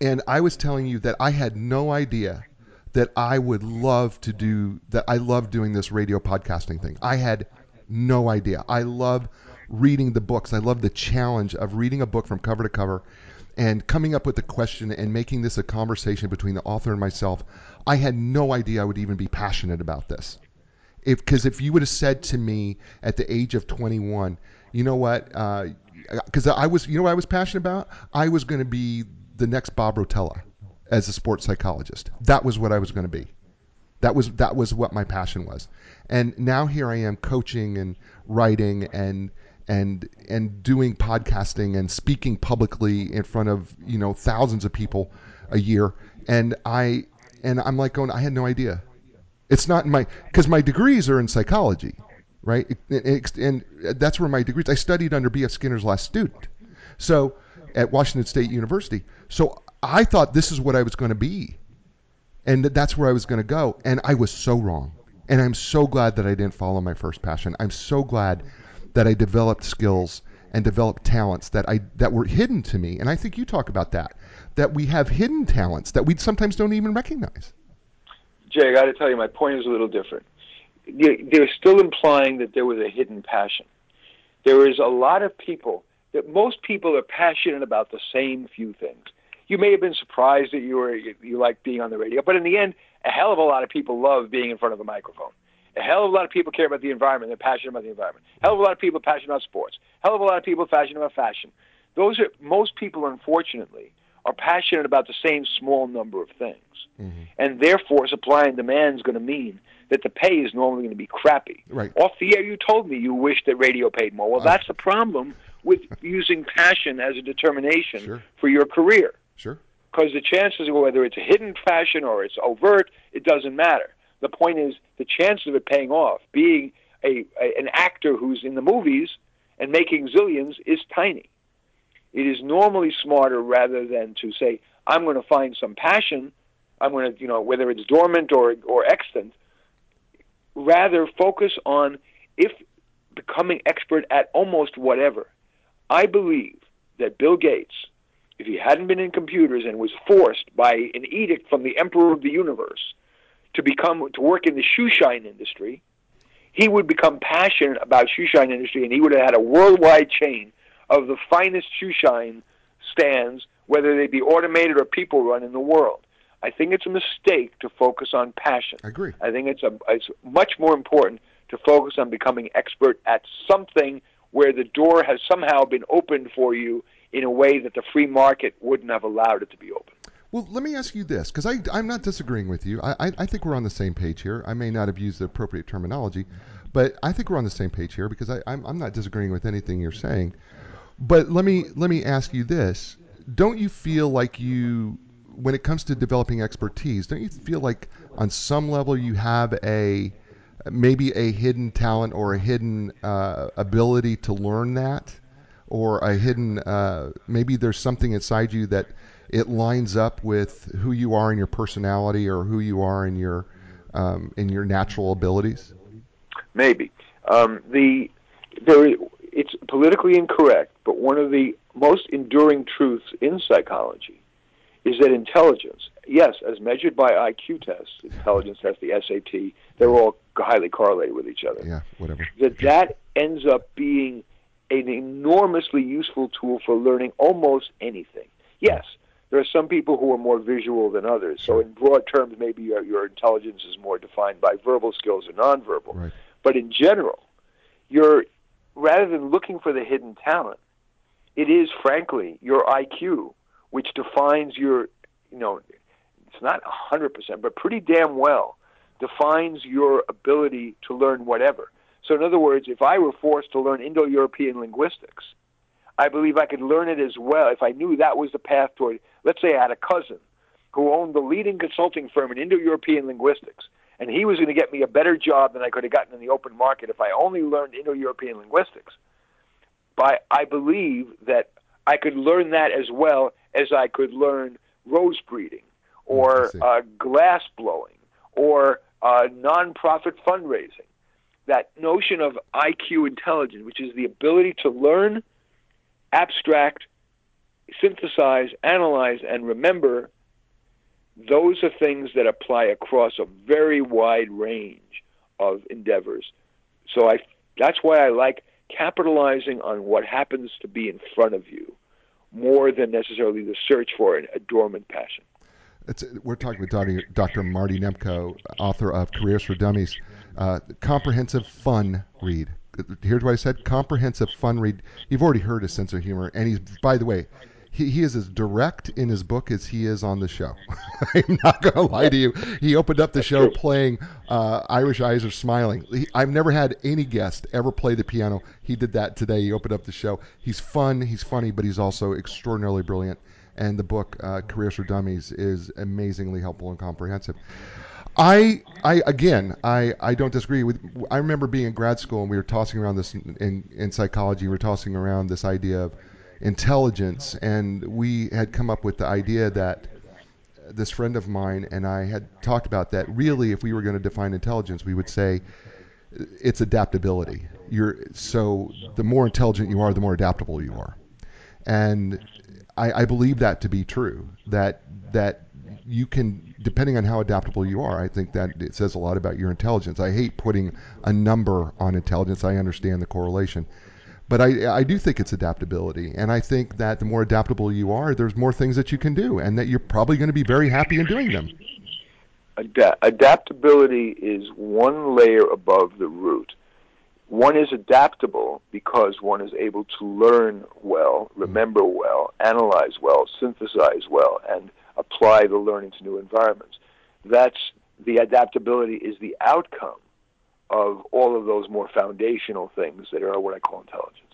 and I was telling you that I had no idea that I would love to do that. I love doing this radio podcasting thing. I had no idea. I love reading the books. I love the challenge of reading a book from cover to cover and coming up with a question and making this a conversation between the author and myself. I had no idea I would even be passionate about this. If because if you would have said to me at the age of 21, you know what? Uh, because I was, you know, what I was passionate about. I was going to be the next Bob Rotella as a sports psychologist. That was what I was going to be. That was that was what my passion was. And now here I am coaching and writing and and and doing podcasting and speaking publicly in front of you know thousands of people a year. And I and I'm like going, I had no idea. It's not in my because my degrees are in psychology, right? And that's where my degrees. I studied under B.F. Skinner's last student, so at Washington State University. So I thought this is what I was going to be, and that that's where I was going to go. And I was so wrong. And I'm so glad that I didn't follow my first passion. I'm so glad that I developed skills and developed talents that I that were hidden to me. And I think you talk about that. That we have hidden talents that we sometimes don't even recognize. Jay, I got to tell you, my point is a little different. They- They're still implying that there was a hidden passion. There is a lot of people that most people are passionate about the same few things. You may have been surprised that you were you, you like being on the radio, but in the end, a hell of a lot of people love being in front of a microphone. A hell of a lot of people care about the environment. They're passionate about the environment. Hell of a lot of people are passionate about sports. Hell of a lot of people are passionate about fashion. Those are most people, unfortunately, are passionate about the same small number of things mm-hmm. and therefore supply and demand is going to mean that the pay is normally going to be crappy. Right. Off the air, you told me you wish that radio paid more. Well, uh. that's the problem with using passion as a determination Sure. for your career. Sure. because the chances whether it's a hidden passion or it's overt, it doesn't matter. The point is the chances of it paying off, being a, a an actor who's in the movies and making zillions, is tiny. It is normally smarter rather than to say, I'm going to find some passion. I'm going to, you know, whether it's dormant or or extant. Rather, focus on if becoming expert at almost whatever. I believe that Bill Gates, if he hadn't been in computers and was forced by an edict from the Emperor of the Universe to become to work in the shoeshine industry, he would become passionate about shoeshine industry, and he would have had a worldwide chain of the finest shoeshine stands, whether they be automated or people run in the world. I think it's a mistake to focus on passion. I agree. I think it's a it's much more important to focus on becoming expert at something where the door has somehow been opened for you in a way that the free market wouldn't have allowed it to be open. Well, let me ask you this, because I'm not disagreeing with you. I, I, I, think we're on the same page here. I may not have used the appropriate terminology, but I think we're on the same page here because I, I'm, I'm not disagreeing with anything you're saying. But let me let me ask you this: Don't you feel like you, when it comes to developing expertise, don't you feel like on some level you have a maybe a hidden talent or a hidden uh, ability to learn that, or a hidden uh, maybe there's something inside you that it lines up with who you are in your personality or who you are in your um, in your natural abilities? Maybe um, the there it's politically incorrect, but one of the most enduring truths in psychology is that intelligence, yes, as measured by IQ tests, intelligence tests, the SAT, they're all highly correlated with each other. Yeah, whatever. That that ends up being an enormously useful tool for learning almost anything. Yes, there are some people who are more visual than others. So in broad terms, maybe your, your intelligence is more defined by verbal skills or nonverbal. Right. But in general, you're rather than looking for the hidden talent, it is frankly your IQ which defines your, you know, it's not 100%, but pretty damn well defines your ability to learn whatever. So, in other words, if I were forced to learn Indo European linguistics, I believe I could learn it as well if I knew that was the path toward. Let's say I had a cousin who owned the leading consulting firm in Indo European linguistics, and he was going to get me a better job than I could have gotten in the open market if I only learned Indo European linguistics. But I believe that I could learn that as well as I could learn rose breeding or uh, glass blowing or uh, nonprofit fundraising. That notion of IQ intelligence, which is the ability to learn, abstract, synthesize, analyze, and remember, those are things that apply across a very wide range of endeavors. So I, that's why I like capitalizing on what happens to be in front of you more than necessarily the search for a dormant passion. It's, we're talking with. Dr. Marty Nemko, author of Careers for Dummies. Uh, comprehensive fun read. Here's what I said: comprehensive fun read. You've already heard his sense of humor, and he's, by the way, he, he is as direct in his book as he is on the show. (laughs) I'm not going to lie to you. He opened up the show playing uh, Irish Eyes Are Smiling. He, I've never had any guest ever play the piano. He did that today. He opened up the show. He's fun, he's funny, but he's also extraordinarily brilliant. And the book, uh, Careers for Dummies, is amazingly helpful and comprehensive. I, I again, I, I don't disagree with. I remember being in grad school and we were tossing around this in, in, psychology. We were tossing around this idea of intelligence, and we had come up with the idea that this friend of mine and I had talked about that. Really, if we were going to define intelligence, we would say it's adaptability. You're so the more intelligent you are, the more adaptable you are, and I, I believe that to be true. That that you can, depending on how adaptable you are, I think that it says a lot about your intelligence. I hate putting a number on intelligence. I understand the correlation, but I, I do think it's adaptability. And I think that the more adaptable you are, there's more things that you can do, and that you're probably going to be very happy in doing them. Ad- adaptability is one layer above the root. One is adaptable because one is able to learn well, remember mm-hmm. well, analyze well, synthesize well, and apply the learning to new environments. That's the adaptability is the outcome of all of those more foundational things that are what I call intelligence.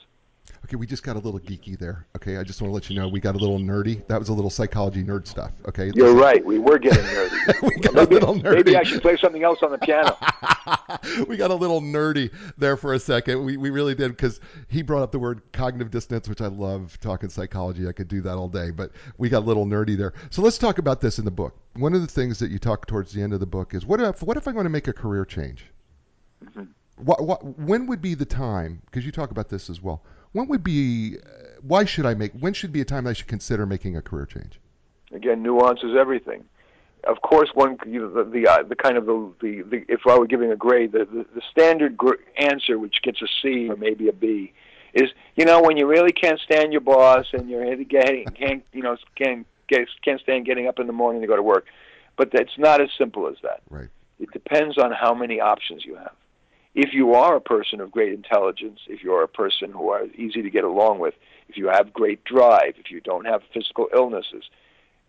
Okay, we just got a little geeky there. Okay, I just want to let you know we got a little nerdy. That was a little psychology nerd stuff. Okay, You're right. We were getting nerdy. (laughs) we got maybe, a little nerdy. maybe I should play something else on the piano. (laughs) we got a little nerdy there for a second. We, we really did because he brought up the word cognitive dissonance, which I love talking psychology. I could do that all day, but we got a little nerdy there. So let's talk about this in the book. One of the things that you talk towards the end of the book is what if what if I want to make a career change? Mm-hmm. What, what, when would be the time? Because you talk about this as well. When would be? Uh, why should I make? When should be a time I should consider making a career change? Again, nuance is everything. Of course, one you know, the the, uh, the kind of the, the the if I were giving a grade, the the, the standard gr- answer, which gets a C or maybe a B, is you know when you really can't stand your boss and you're getting can't you know can't get, can't stand getting up in the morning to go to work, but it's not as simple as that. Right. It depends on how many options you have. If you are a person of great intelligence, if you are a person who are easy to get along with, if you have great drive, if you don't have physical illnesses,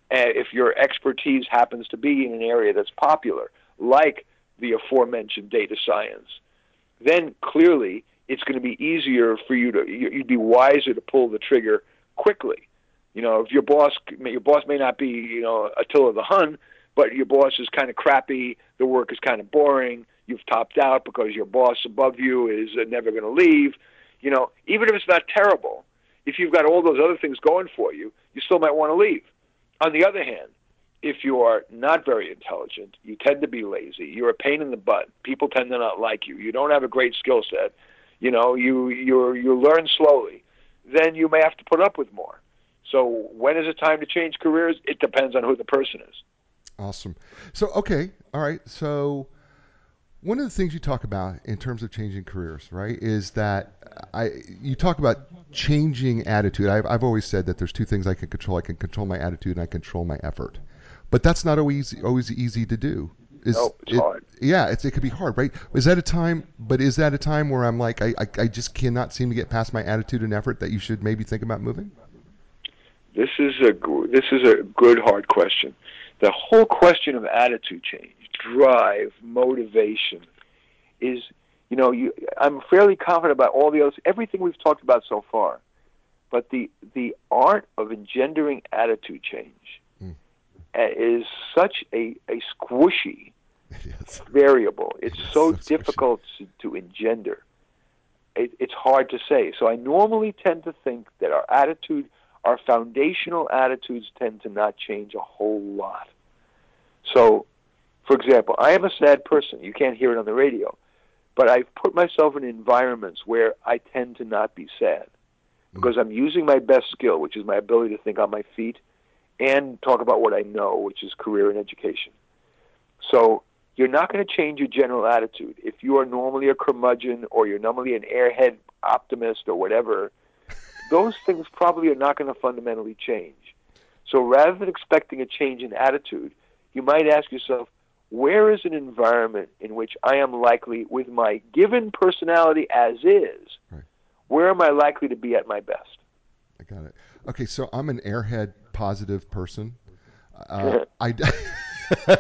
if your expertise happens to be in an area that's popular, like the aforementioned data science, then clearly it's going to be easier for you to you'd be wiser to pull the trigger quickly. You know, if your boss your boss may not be you know Attila the Hun, but your boss is kind of crappy, the work is kind of boring, you've topped out because your boss above you is uh, never going to leave. You know, even if it's not terrible, if you've got all those other things going for you, you still might want to leave. On the other hand, if you are not very intelligent, you tend to be lazy, you're a pain in the butt, people tend to not like you, you don't have a great skill set, you know, you you you learn slowly, then you may have to put up with more. So when is it time to change careers? It depends on who the person is. Awesome. So okay, all right. So one of the things you talk about in terms of changing careers, right, is that I you talk about changing attitude. I've, I've always said that there's two things I can control. I can control my attitude and I control my effort. But that's not always always easy to do. Is, no, it's it, hard. Yeah, it's, it could be hard, right? Is that a time? But is that a time where I'm like, I, I, I just cannot seem to get past my attitude and effort that you should maybe think about moving? This is a this is a good hard question. The whole question of attitude change, drive, motivation, is you know you, I'm fairly confident about all the others, everything we've talked about so far, but the the art of engendering attitude change mm. is such a a squishy (laughs) yes. variable. It's so, so difficult to, to engender. It, it's hard to say. So I normally tend to think that our attitude our foundational attitudes tend to not change a whole lot. So, for example, I am a sad person. You can't hear it on the radio. But I've put myself in environments where I tend to not be sad because I'm using my best skill, which is my ability to think on my feet and talk about what I know, which is career and education. So you're not going to change your general attitude. If you are normally a curmudgeon or you're normally an airhead optimist or whatever, those things probably are not going to fundamentally change. So rather than expecting a change in attitude, you might ask yourself, where is an environment in which I am likely, with my given personality as is, right. where am I likely to be at my best? I got it. Okay, so I'm an airhead positive person. Uh, (laughs) I. (laughs)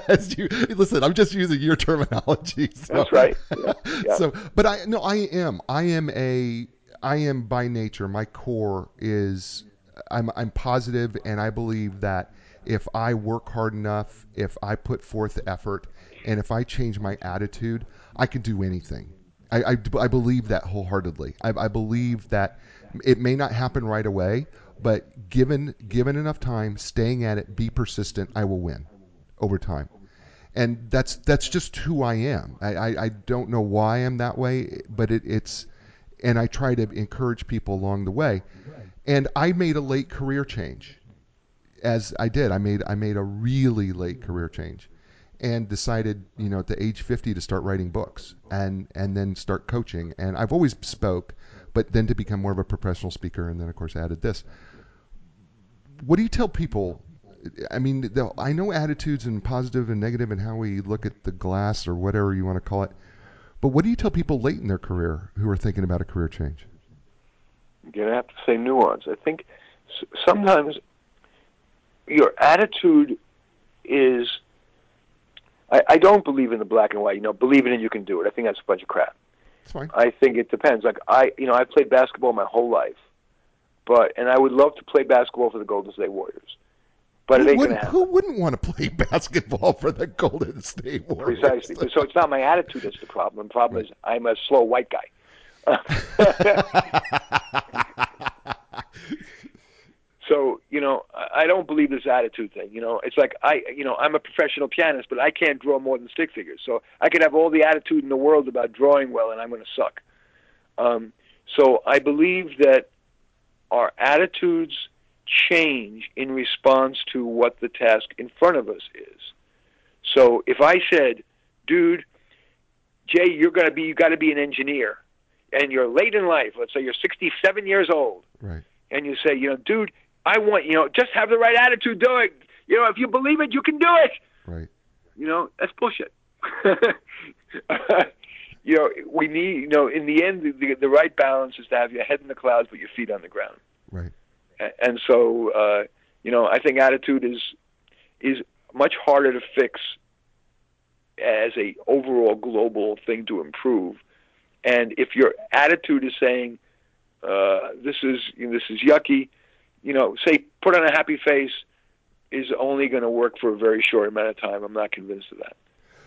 As you listen, I'm just using your terminology. (laughs) So. That's right. Yeah, yeah. So, but I no, I am. I am a I am by nature, my core is I'm I'm positive and I believe that if I work hard enough, if I put forth the effort, and if I change my attitude, I can do anything. I, I, I believe that wholeheartedly. I, I believe that it may not happen right away, but given given enough time, staying at it, be persistent, I will win over time. And that's that's just who I am. I, I, I don't know why I'm that way, but it, it's and I try to encourage people along the way. And I made a late career change. As I did, I made I made a really late career change and decided, you know, at the age 50 to start writing books and and then start coaching. And I've always spoke, but then to become more of a professional speaker and then of course added this. What do you tell people I mean, the, I know attitudes and positive and negative and how we look at the glass or whatever you want to call it. But what do you tell people late in their career who are thinking about a career change? Again, I have to say nuance. I think sometimes your attitude is. I, I don't believe in the black and white. You know, believe in it and you can do it. I think that's a bunch of crap. I think it depends. Like I, you know, I played basketball my whole life. but and I would love to play basketball for the Golden State Warriors. But who it ain't wouldn't, gonna happen. who wouldn't want to play (laughs) basketball for the Golden State Warriors? Precisely. so it's not my attitude that's the problem. The problem is I'm a slow white guy. (laughs) (laughs) so you know, I I don't believe this attitude thing. You know, it's like I, you know, I'm a professional pianist, but I can't draw more than stick figures. So I could have all the attitude in the world about drawing well, and I'm going to suck. Um, so I believe that our attitudes change in response to what the task in front of us is. So if I said, "Dude, Jay, you're going to be you got to be an engineer," and you're late in life, let's say you're 67 years old, Right. and you say, you know, dude, I want, you know, just have the right attitude, do it. You know, if you believe it, you can do it. Right. You know, that's bullshit. (laughs) you know, we need, you know, in the end, the, the right balance is to have your head in the clouds but your feet on the ground. Right. And so, uh, you know, I think attitude is is much harder to fix as a overall global thing to improve. And if your attitude is saying uh, this is you know, this is yucky, you know, say put on a happy face is only going to work for a very short amount of time. I'm not convinced of that.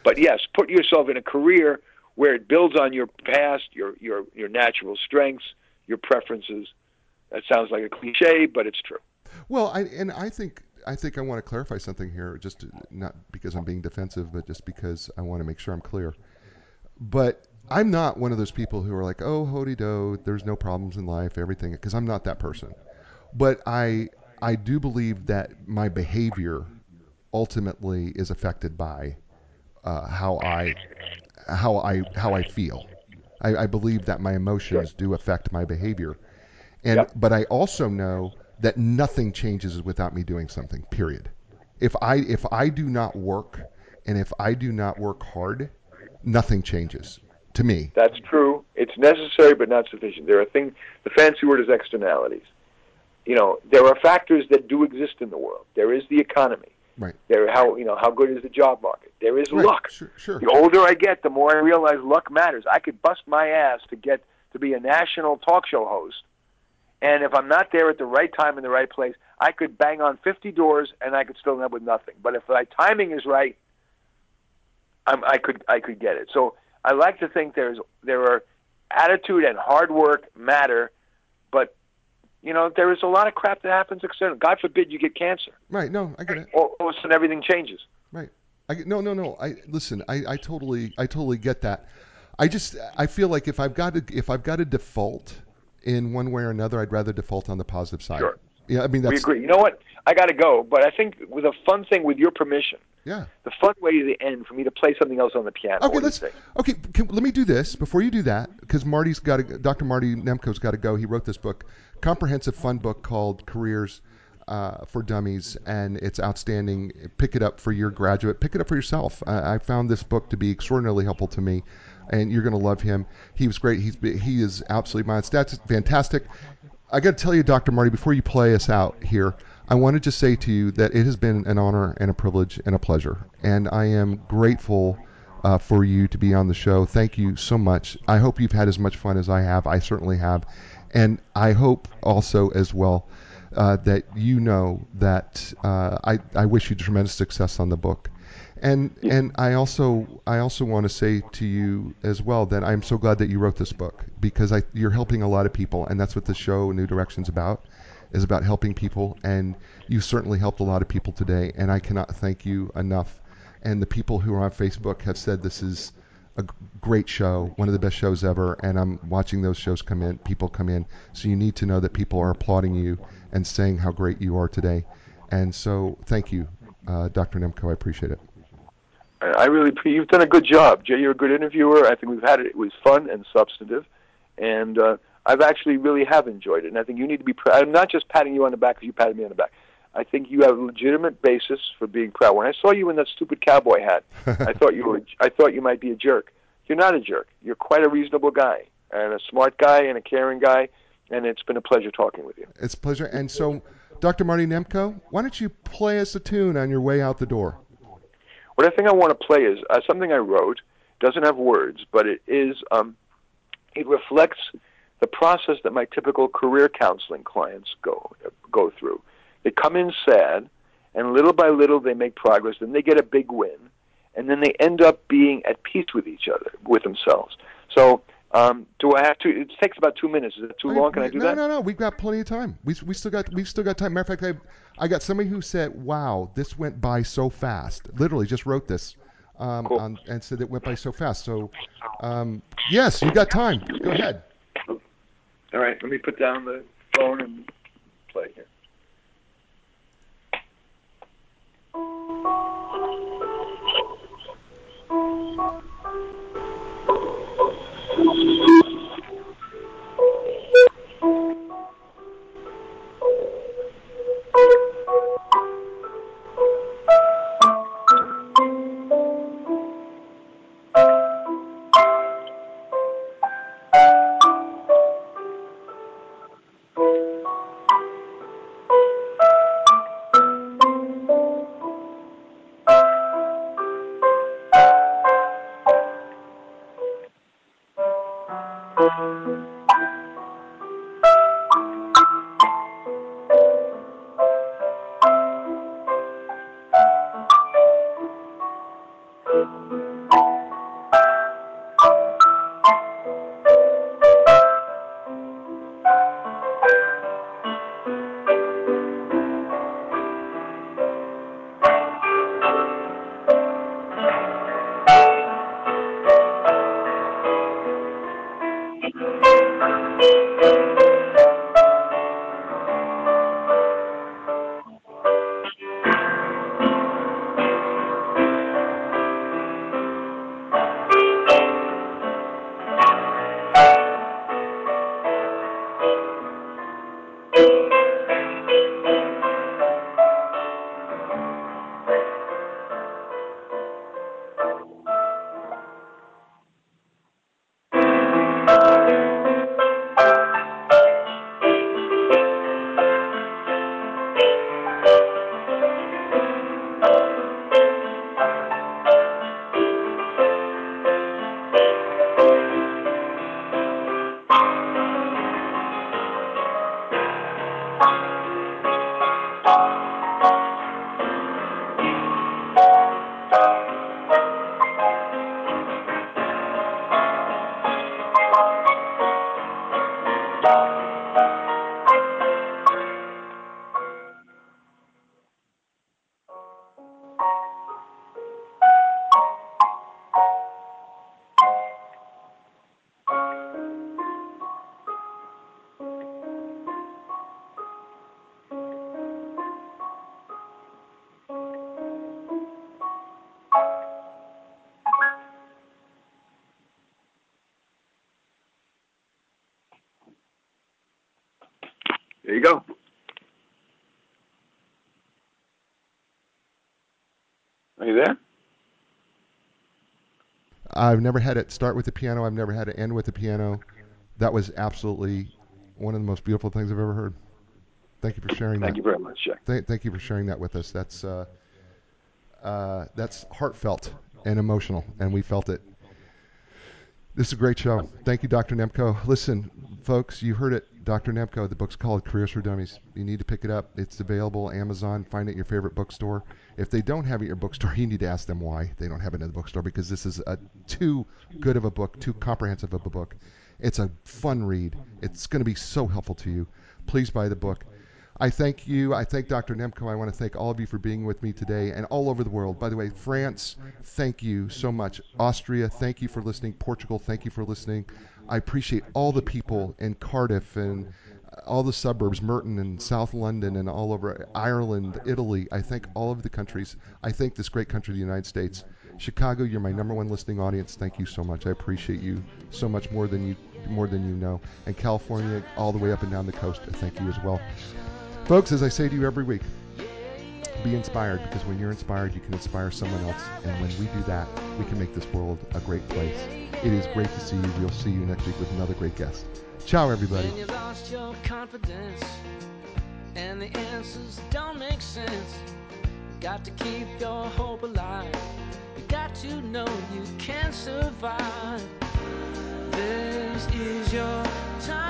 But yes, put yourself in a career where it builds on your past, your your your natural strengths, your preferences. That sounds like a cliche, but it's true. Well, I and I think I think I want to clarify something here, just to, not because I'm being defensive, but just because I want to make sure I'm clear. But I'm not one of those people who are like, "Oh, hody do, there's no problems in life, everything," because I'm not that person. But I I do believe that my behavior ultimately is affected by uh, how I how I how I feel. I, I believe that my emotions do affect my behavior, and Yep. but I also know that nothing changes without me doing something. Period. If I if I do not work and if I do not work hard, nothing changes to me. That's true. It's necessary, but not sufficient. There are things. The fancy word is externalities. You know, there are factors that do exist in the world. There is the economy. Right. There, how you know how good is the job market? There is Right. luck. Sure. Sure. The older I get, the more I realize luck matters. I could bust my ass to get to be a national talk show host, and if I'm not there at the right time in the right place, I could bang on 50 doors and I could still end up with nothing. But if my timing is right, I'm, I could I could get it. So I like to think there's there are attitude and hard work matter, but you know there is a lot of crap that happens external. God forbid you get cancer. Right. No, I get it. All, all of a sudden everything changes. Right. I get, no, no, no. I listen. I, I totally, I totally get that. I just, I feel like if I've got to, if I've got to default in one way or another, I'd rather default on the positive side. Sure. Yeah. I mean, We agree. You know what? I got to go, but I think with a fun thing, with your permission, yeah. the fun way to the end for me to play something else on the piano. Okay, What let's. Okay, can, let me do this before you do that because Marty's got to. Dr. Marty Nemko's got to go. He wrote this book, comprehensive fun book called Careers uh, for Dummies, and it's outstanding. Pick it up for your graduate. Pick it up for yourself. I, I found this book to be extraordinarily helpful to me, and you're going to love him. He was great. He's he is absolutely my stats fantastic. I got to tell you, Dr. Marty, before you play us out here, I wanted to say to you that it has been an honor and a privilege and a pleasure, and I am grateful uh, for you to be on the show. Thank you so much. I hope you've had as much fun as I have. I certainly have, and I hope also as well uh, that you know that uh, I I wish you tremendous success on the book. And and I also I also want to say to you as well that I'm so glad that you wrote this book because I you're helping a lot of people and that's what the show New Directions about is about helping people and you certainly helped a lot of people today and I cannot thank you enough and the people who are on Facebook have said this is a great show one of the best shows ever and I'm watching those shows come in people come in so you need to know that people are applauding you and saying how great you are today and so thank you uh, Dr. Nemko I appreciate it I I really, you've done a good job, Jay. You're a good interviewer. I think we've had it. It was fun and substantive, and uh, I've actually really have enjoyed it. And I think you need to be. Pr- I'm not just patting you on the back because you patted me on the back. I think you have a legitimate basis for being proud. When I saw you in that stupid cowboy hat, (laughs) I thought you were. I thought you might be a jerk. You're not a jerk. You're quite a reasonable guy and a smart guy and a caring guy. And it's been a pleasure talking with you. It's a pleasure. And so, Dr. Marty Nemko, why don't you play us a tune on your way out the door? What I think I want to play is uh, something I wrote. Doesn't have words, but it is. Um, it reflects the process that my typical career counseling clients go go through. They come in sad, and little by little they make progress. Then they get a big win, and then they end up being at peace with each other, with themselves. So um, do I have to? It takes about two minutes. Is it too long? Can I do no, that? No, no, no. We've got plenty of time. We we still got we've still got time. Matter of fact, I I got somebody who said, "Wow, this went by so fast." Literally, just wrote this. Um, Cool. on, and said it went by so fast. So, um, yes, you got time. Go ahead. All right, let me put down the phone and play here. There you go. Are you there? I've never had it start with the piano. I've never had it end with the piano. That was absolutely one of the most beautiful things I've ever heard. Thank you for sharing Thank that. Thank you very much, Jack. Th- thank you for sharing that with us. That's uh, uh, that's heartfelt and emotional, and we felt it. This is a great show. Thank you, Dr. Nemko. Listen, folks, you heard it. Dr. Nemko, the book's called Careers for Dummies. You need to pick it up. It's available Amazon. Find it at your favorite bookstore. If they don't have it at your bookstore, (laughs) you need to ask them why they don't have it in the bookstore because this is a too good of a book, too comprehensive of a book. It's a fun read. It's going to be so helpful to you. Please buy the book. I thank you. I thank Dr. Nemko. I want to thank all of you for being with me today and all over the world. By the way, France, thank you so much. Austria, thank you for listening. Portugal, thank you for listening. I appreciate all the people in Cardiff and uh, all the suburbs, Merton and South London and all over Ireland, Italy. I thank all of the countries. I thank this great country, the United States. Chicago, you're my number one listening audience. Thank you so much. I appreciate you so much more than you more than you know. And California, all the way up and down the coast, thank you as well. Folks, as I say to you every week, be inspired because when you're inspired, you can inspire someone else. And when we do that, we can make this world a great place. It is great to see you. We'll see you next week with another great guest. Ciao, everybody. You lost your confidence and the answers don't make sense, got to keep your hope alive. You got to know you can survive. This is your time